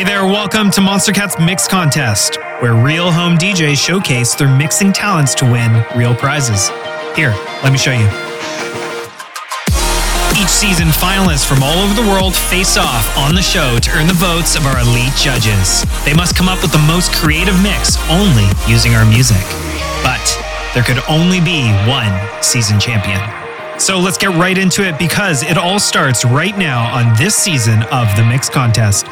Hey there, welcome to Monstercat's Mix Contest, where real home DJs showcase their mixing talents to win real prizes. Here, let me show you. Each season, finalists from all over the world face off on the show to earn the votes of our elite judges. They must come up with the most creative mix only using our music. But there could only be one season champion. So let's get right into it because it all starts right now on this season of the Mix Contest.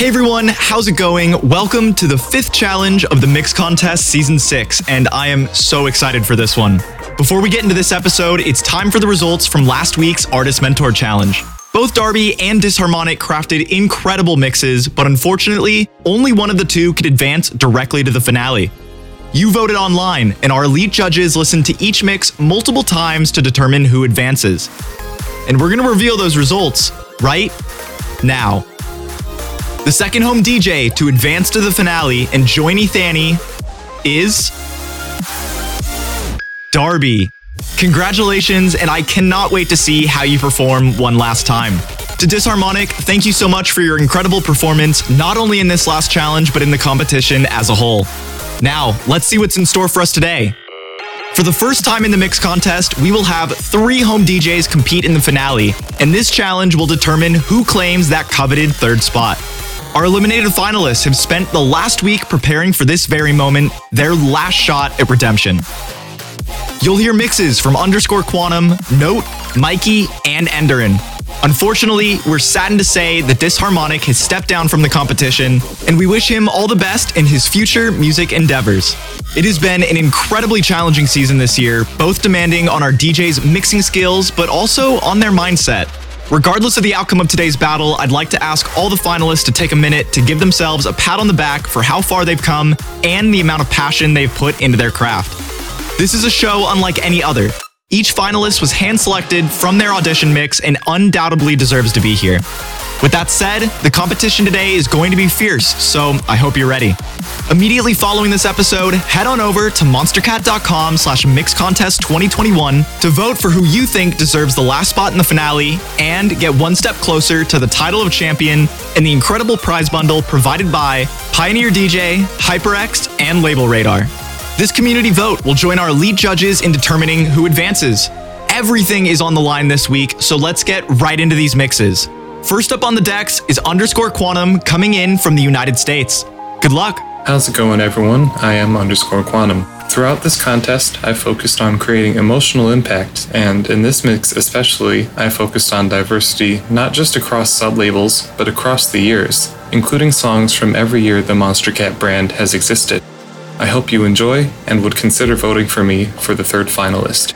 Hey everyone, how's it going? Welcome to the fifth challenge of the Mix Contest Season 6, and I am so excited for this one. Before we get into this episode, it's time for the results from last week's Artist Mentor Challenge. Both Darby and Disharmonic crafted incredible mixes, but unfortunately, only one of the two could advance directly to the finale. You voted online, and our elite judges listened to each mix multiple times to determine who advances. And we're gonna reveal those results right now. The second home DJ to advance to the finale and join Ethani is Darby. Congratulations, and I cannot wait to see how you perform one last time. To Disharmonic, thank you so much for your incredible performance, not only in this last challenge, but in the competition as a whole. Now, let's see what's in store for us today. For the first time in the mix contest, we will have three home DJs compete in the finale, and this challenge will determine who claims that coveted third spot. Our eliminated finalists have spent the last week preparing for this very moment, their last shot at redemption. You'll hear mixes from underscore quantum, Note, Mikei, and Enderan. Unfortunately, we're saddened to say that Disharmonic has stepped down from the competition, and we wish him all the best in his future music endeavors. It has been an incredibly challenging season this year, both demanding on our DJs' mixing skills, but also on their mindset. Regardless of the outcome of today's battle, I'd like to ask all the finalists to take a minute to give themselves a pat on the back for how far they've come and the amount of passion they've put into their craft. This is a show unlike any other. Each finalist was hand selected from their audition mix and undoubtedly deserves to be here. With that said, the competition today is going to be fierce, so I hope you're ready. Immediately following this episode, head on over to monstercat.com slash mixcontest2021 to vote for who you think deserves the last spot in the finale and get one step closer to the title of champion and the incredible prize bundle provided by Pioneer DJ, HyperX, and Label Radar. This community vote will join our elite judges in determining who advances. Everything is on the line this week, so let's get right into these mixes. First up on the decks is underscore quantum coming in from the United States. Good luck. How's it going, everyone? I am underscore quantum. Throughout this contest, I focused on creating emotional impact, and in this mix especially, I focused on diversity not just across sub labels, but across the years, including songs from every year the Monstercat brand has existed. I hope you enjoy and would consider voting for me for the third finalist.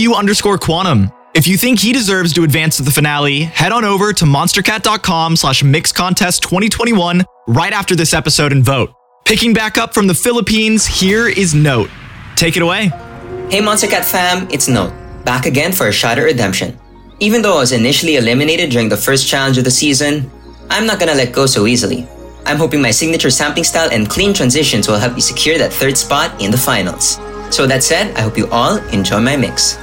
You underscore quantum. If you think he deserves to advance to the finale, head on over to monstercat.com slash mix contest 2021 right after this episode and vote. Picking back up from the Philippines, here is Note. Take it away. Hey Monstercat fam, it's Note, back again for a shot at redemption. Even though I was initially eliminated during the first challenge of the season, I'm not gonna let go so easily. I'm hoping my signature sampling style and clean transitions will help me secure that third spot in the finals. So that said, I hope you all enjoy my mix.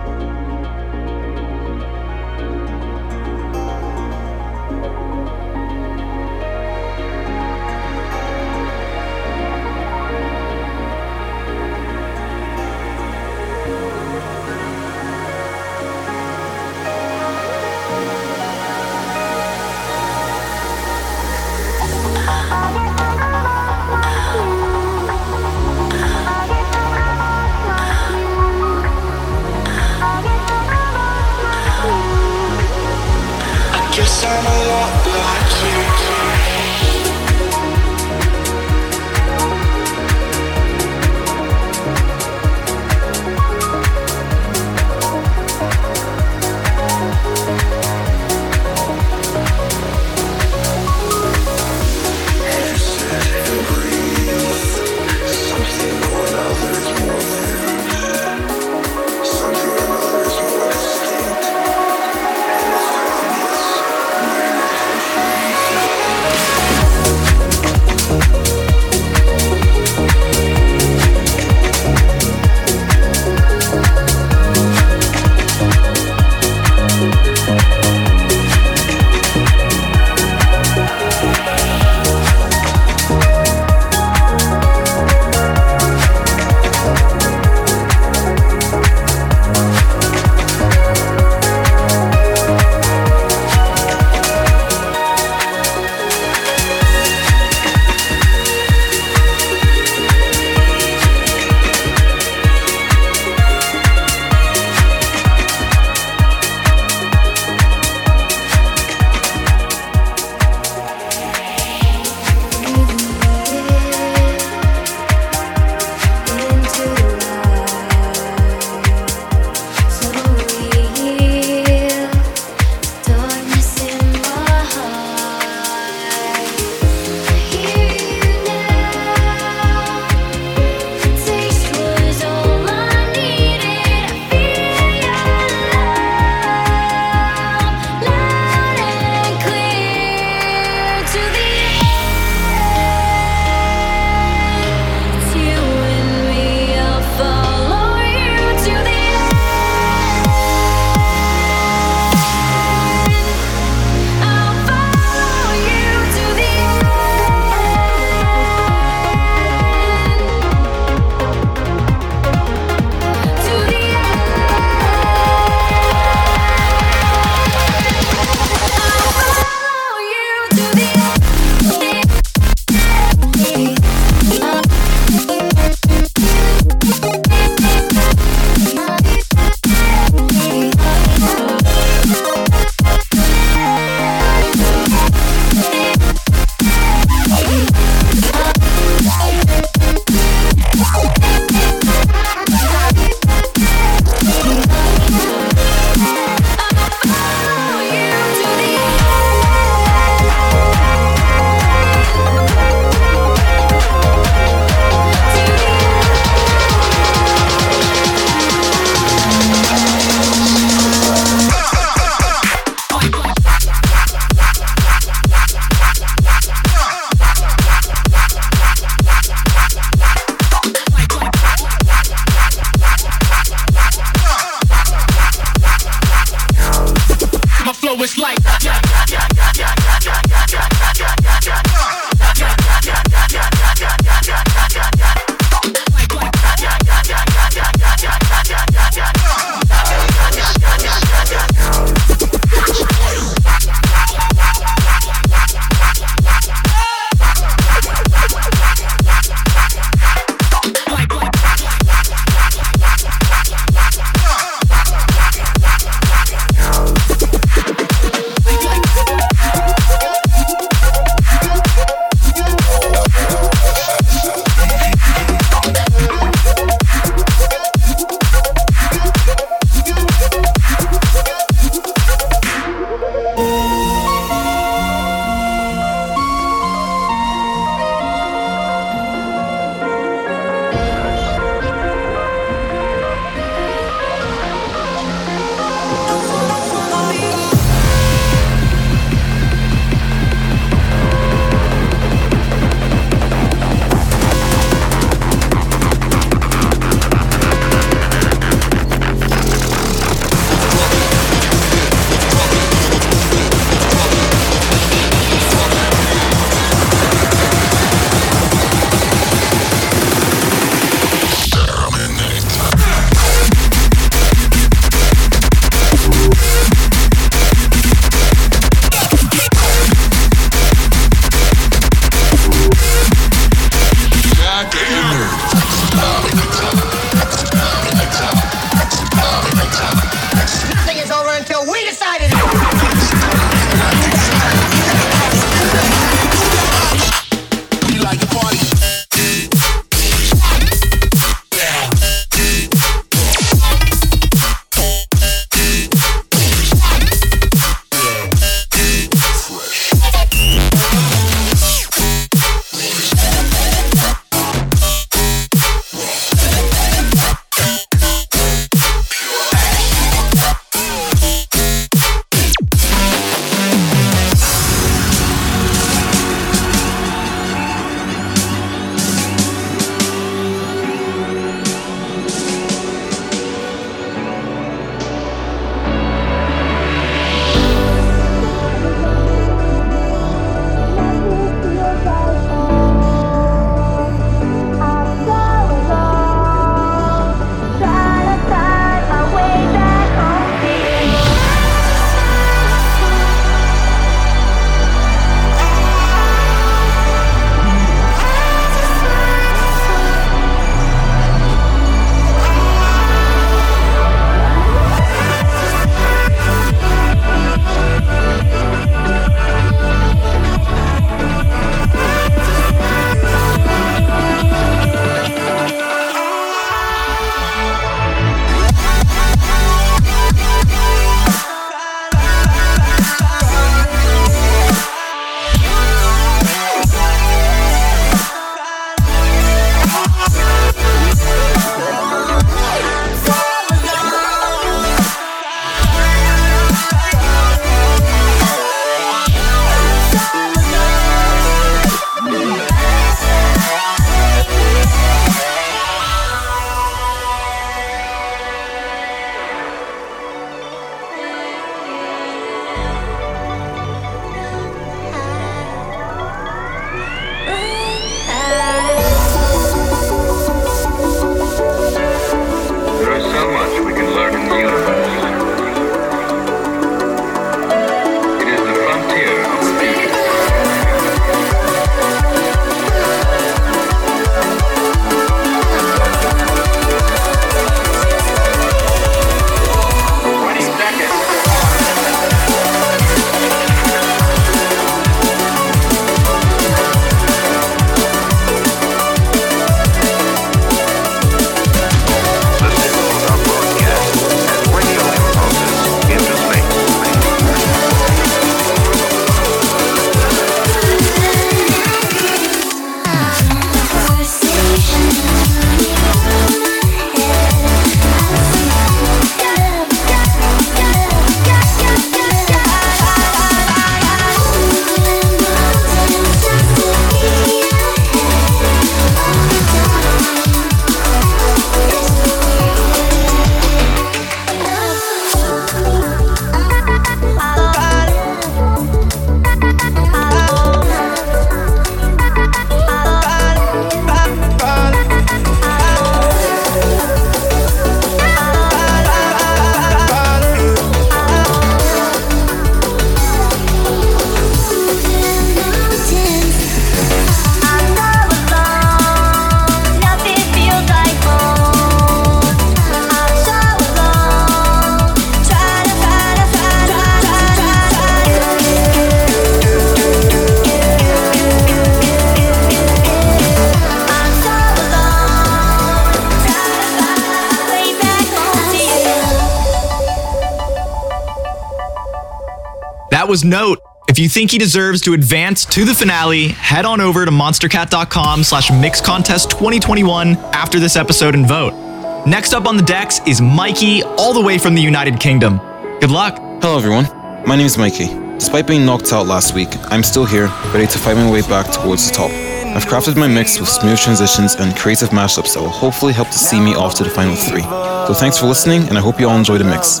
Was Note. If you think he deserves to advance to the finale, head on over to monstercat.com slash mixcontest 2021 after this episode and vote. Next up on the decks is Mikei, all the way from the United Kingdom. Good luck. Hello, everyone. My name is Mikei. Despite being knocked out last week, I'm still here, ready to fight my way back towards the top. I've crafted my mix with smooth transitions and creative mashups that will hopefully help to see me off to the final three. So thanks for listening, and I hope you all enjoy the mix.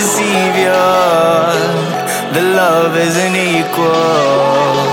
Deceive you. The love isn't equal.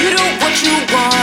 You do what you want.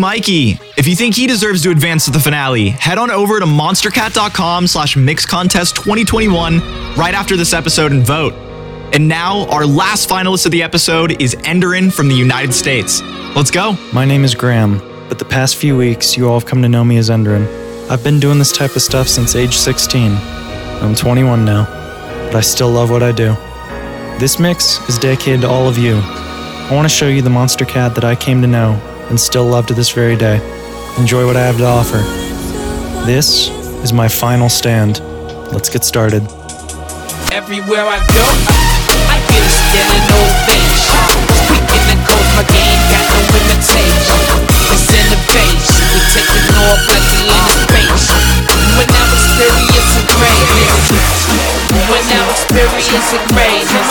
Mikei. If you think he deserves to advance to the finale, head on over to monstercat.com slash mixcontest 2021 right after this episode and vote. And now, our last finalist of the episode is Enderan from the United States. Let's go. My name is Graham, but the past few weeks you all have come to know me as Enderan. I've been doing this type of stuff since age 16. I'm 21 now, but I still love what I do. This mix is dedicated to all of you. I want to show you the Monstercat that I came to know and still love to this very day. Enjoy what I have to offer. This is my final stand. Let's get started. Everywhere I go, I get a standing ovation. Speaking the code, my game got no limitation. It's innovation, we taking off like we in space. When I'm experiencing greatness, when I'm experiencing greatness,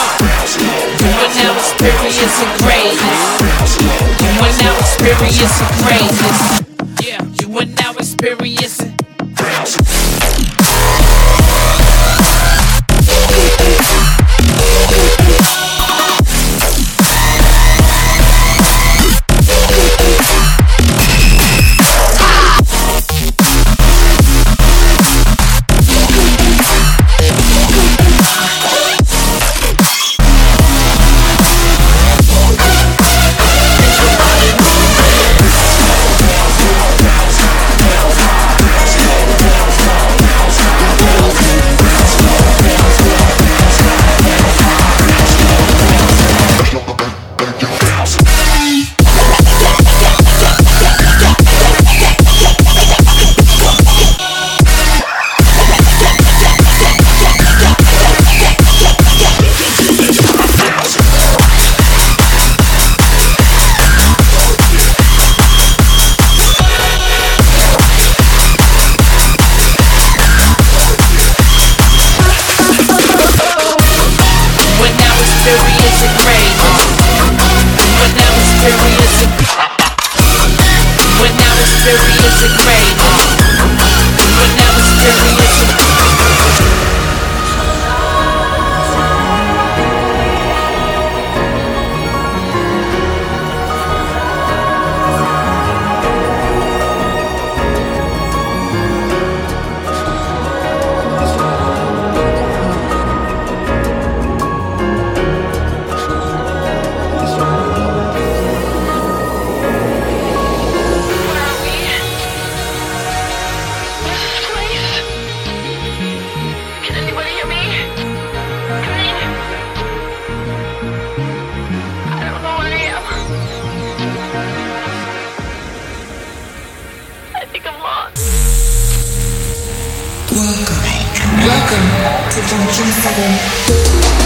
when I'm experiencing greatness, when I'm experiencing greatness. Yeah, you are now experiencing. Junction 7.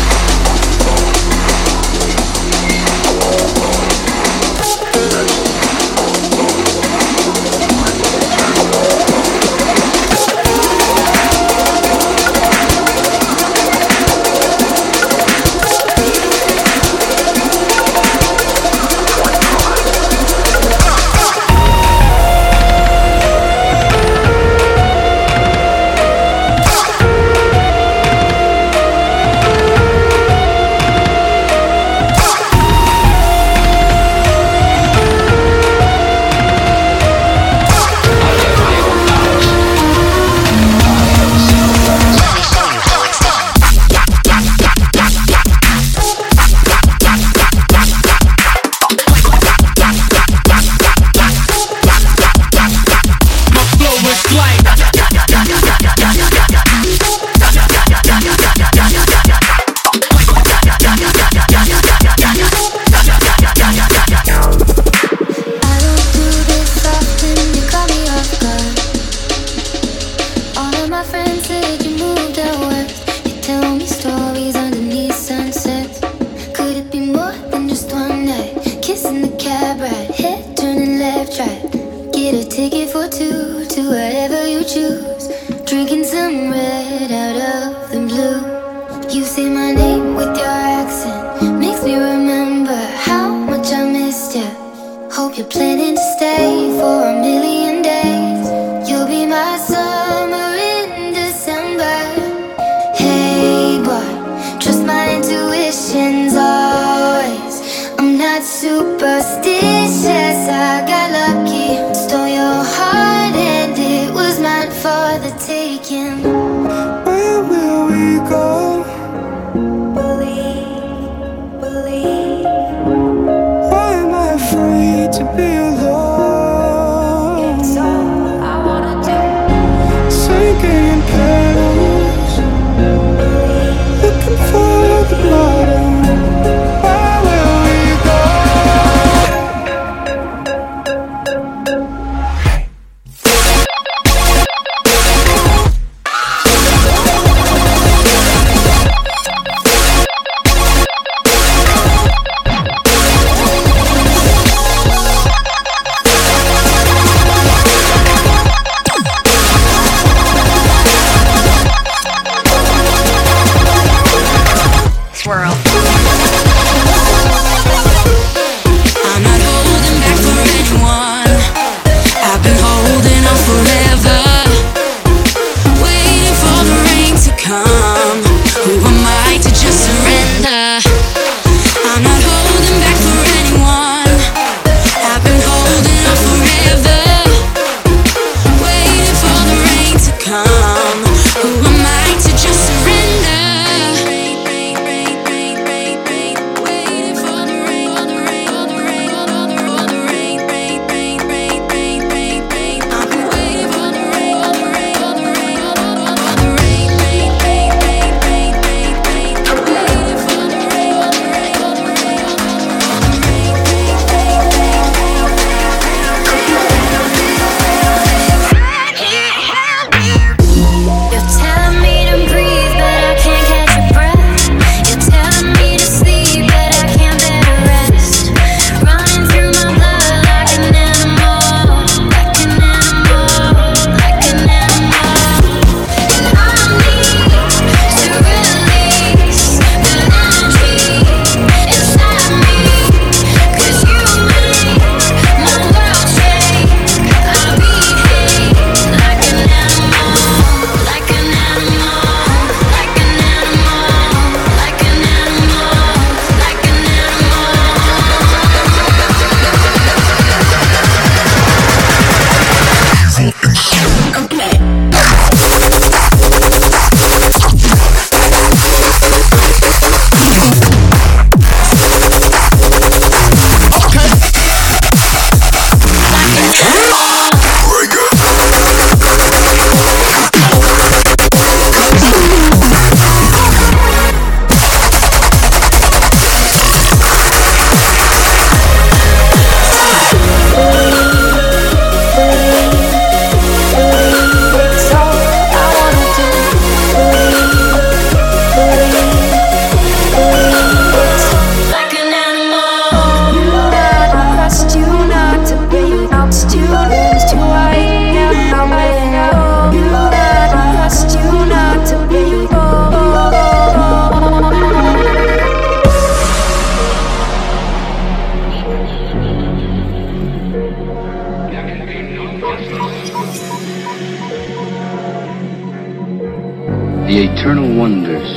The eternal wonders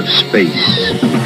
of space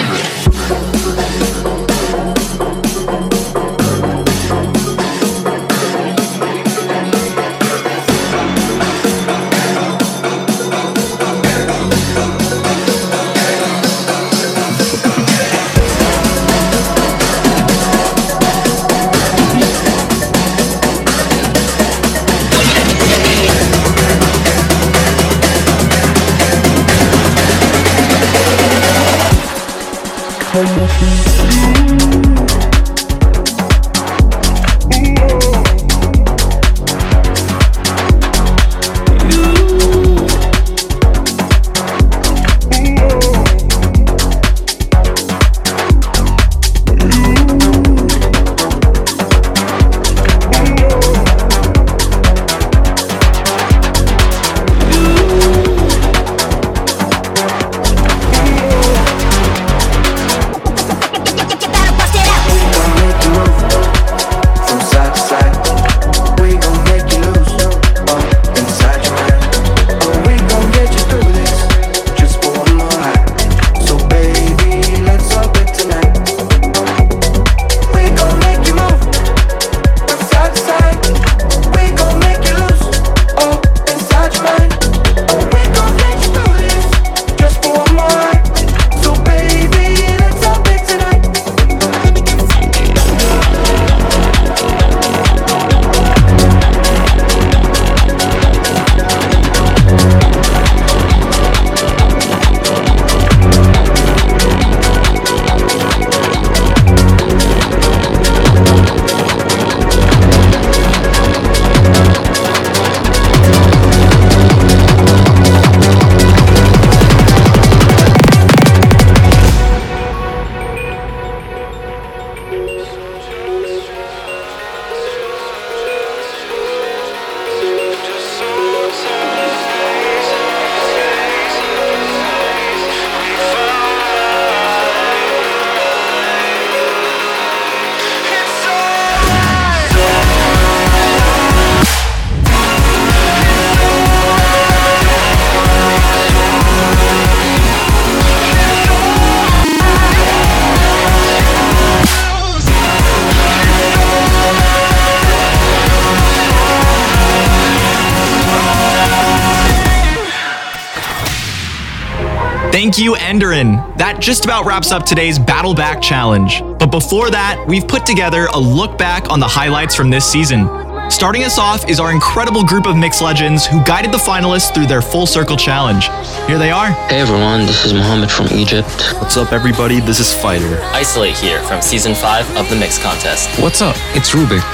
Thank you, Enderan. That just about wraps up today's Battle Back Challenge. But before that, we've put together a look back on the highlights from this season. Starting us off is our incredible group of mixed legends who guided the finalists through their full circle challenge. Here they are. Hey everyone, this is Mohammed from Egypt. What's up, everybody? This is Fighter. Isolate here from season 5 of the Mix Contest. What's up? It's Rubik.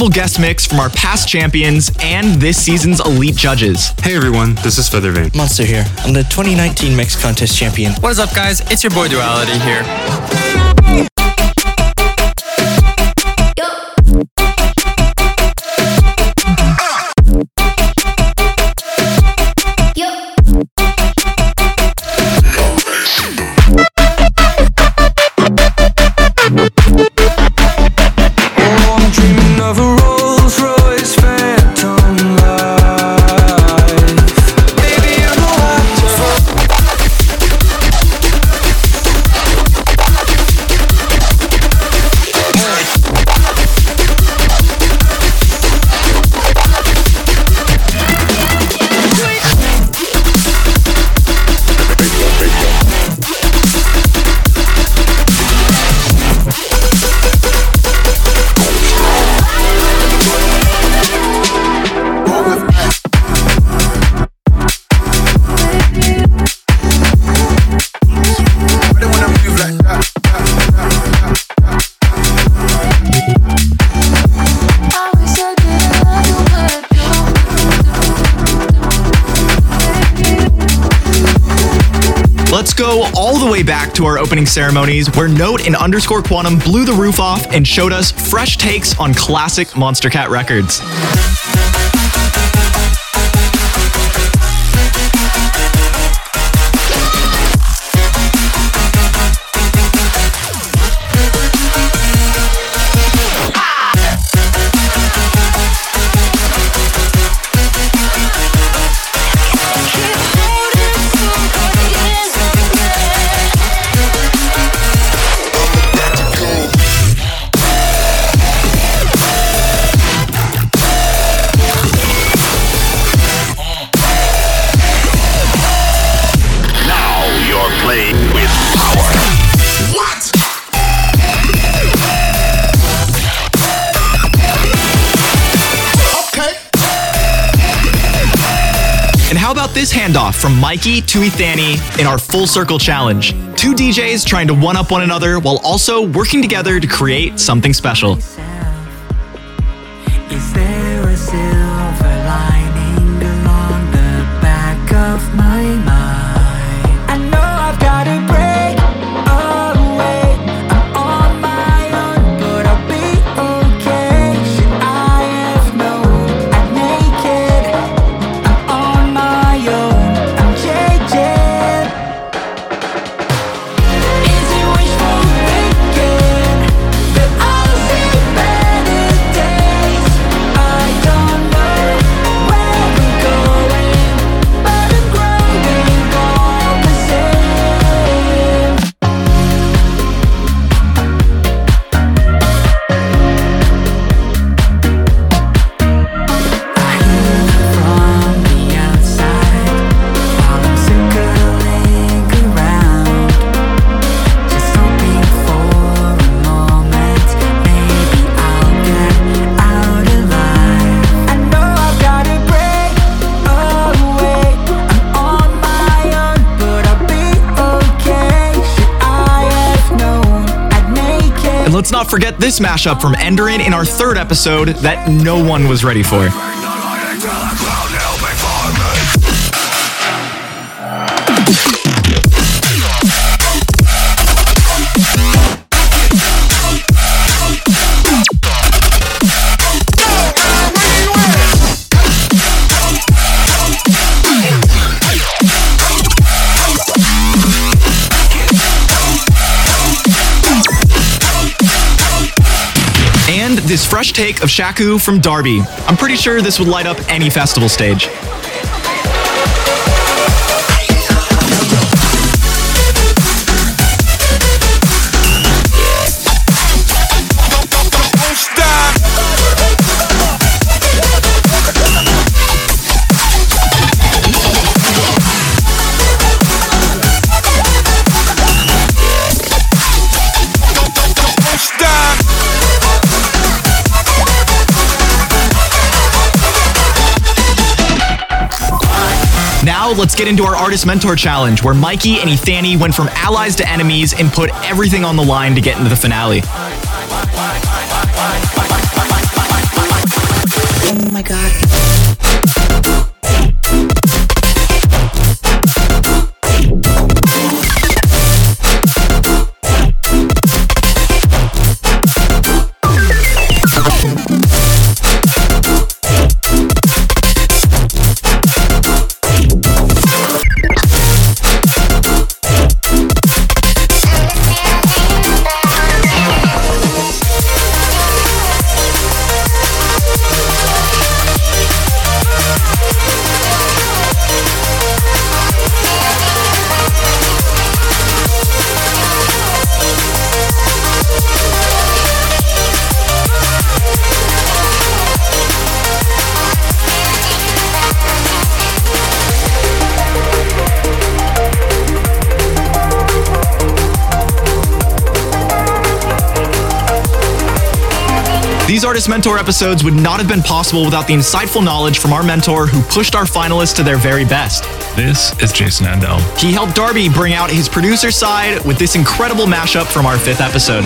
Incredible guest mix from our past champions and this season's elite judges? Hey everyone, this is Feathervein. Monster here. I'm the 2019 Mix Contest champion. What is up, guys? It's your boy Duality here. Back to our opening ceremonies where Note and underscore Quantum blew the roof off and showed us fresh takes on classic Monstercat records. From Mikei to Ethani in our Full Circle Challenge? Two DJs trying to one up one another while also working together to create something special. Of my mind? This mashup from Enderan in our third episode that no one was ready for. Take of Shaku from Darby. I'm pretty sure this would light up any festival stage. let's get into our Artist Mentor Challenge, where Mikei and Ethani went from allies to enemies and put everything on the line to get into the finale. Oh my god. Artist Mentor episodes would not have been possible without the insightful knowledge from our mentor who pushed our finalists to their very best. This is Jason Andel. He helped Darby bring out his producer side with this incredible mashup from our fifth episode.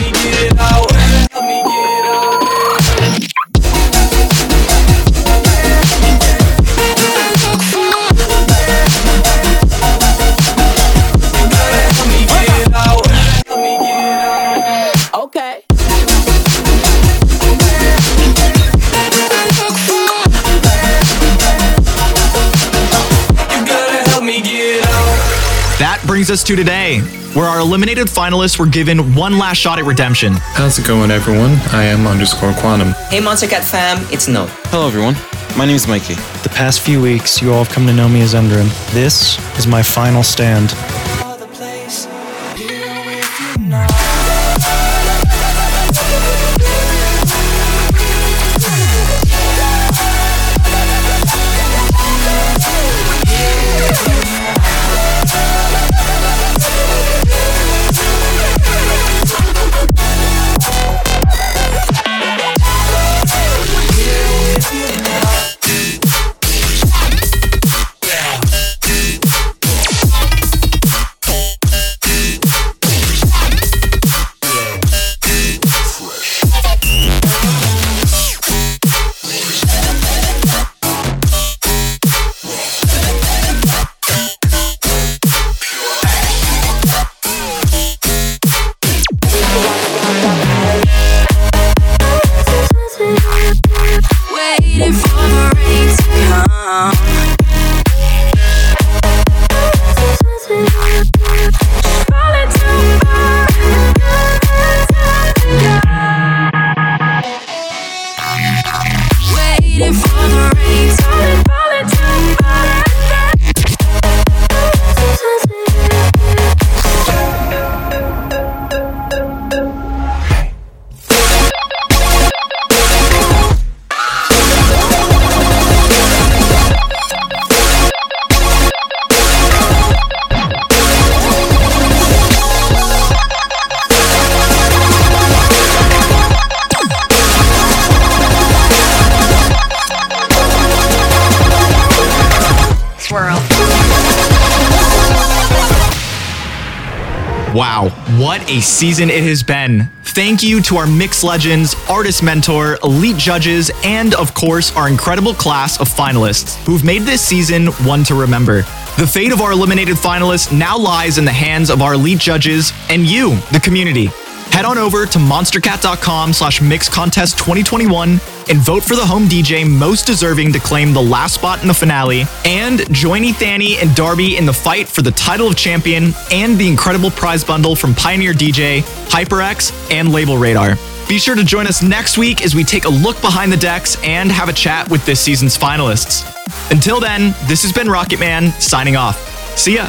Brings us to today, where our eliminated finalists were given one last shot at redemption. How's it going, everyone? I am underscore quantum. Hey Monstercat fam, it's No. Hello, everyone. My name is Mikei. The past few weeks, you all have come to know me as Enderan. This is my final stand. What a season it has been. Thank you to our mix legends, artist mentor, elite judges, and of course, our incredible class of finalists who've made this season one to remember. The fate of our eliminated finalists now lies in the hands of our elite judges and you, the community. Head on over to monstercat.com slash mix contest 2021 and vote for the home DJ most deserving to claim the last spot in the finale and join Ethani and Darby in the fight for the title of champion and the incredible prize bundle from Pioneer DJ, HyperX, and Label Radar. Be sure to join us next week as we take a look behind the decks and have a chat with this season's finalists. Until then, this has been Rocketman signing off. See ya.